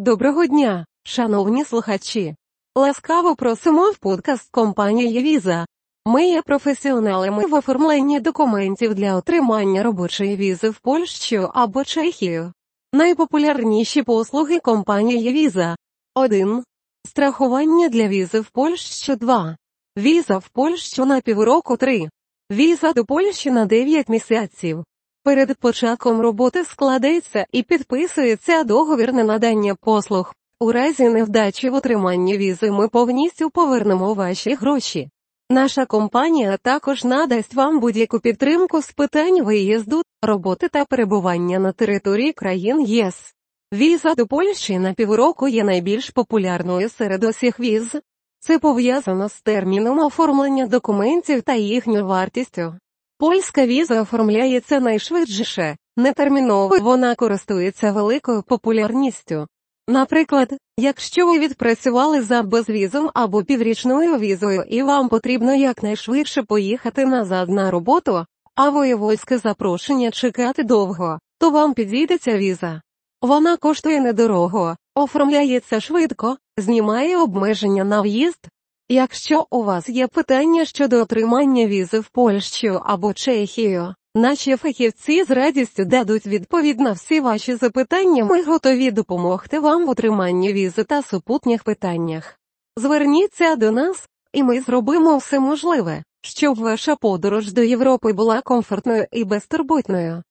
Доброго дня, шановні слухачі. Ласкаво просимо в подкаст компанії Віза. Ми є професіоналами в оформленні документів для отримання робочої візи в Польщу або Чехію. Найпопулярніші послуги компанії Віза 1. Страхування для візи в Польщу 2. Віза в Польщу на півроку 3. Віза до Польщі на 9 місяців. Перед початком роботи складається і підписується договір на надання послуг. У разі невдачі в отриманні візи ми повністю повернемо ваші гроші. Наша компанія також надасть вам будь-яку підтримку з питань виїзду, роботи та перебування на території країн ЄС. Віза до Польщі на півроку є найбільш популярною серед усіх віз. Це пов'язано з терміном оформлення документів та їхньою вартістю. Польська віза оформляється найшвидше, нетерміново вона користується великою популярністю. Наприклад, якщо ви відпрацювали за безвізом або піврічною візою і вам потрібно якнайшвидше поїхати назад на роботу, а воєвольське запрошення чекати довго, то вам підійде ця віза. Вона коштує недорого, оформляється швидко, знімає обмеження на в'їзд. Якщо у вас є питання щодо отримання візи в Польщу або Чехію, наші фахівці з радістю дадуть відповідь на всі ваші запитання. Ми готові допомогти вам в отриманні візи та супутніх питаннях. Зверніться до нас, і ми зробимо все можливе, щоб ваша подорож до Європи була комфортною і безтурботною.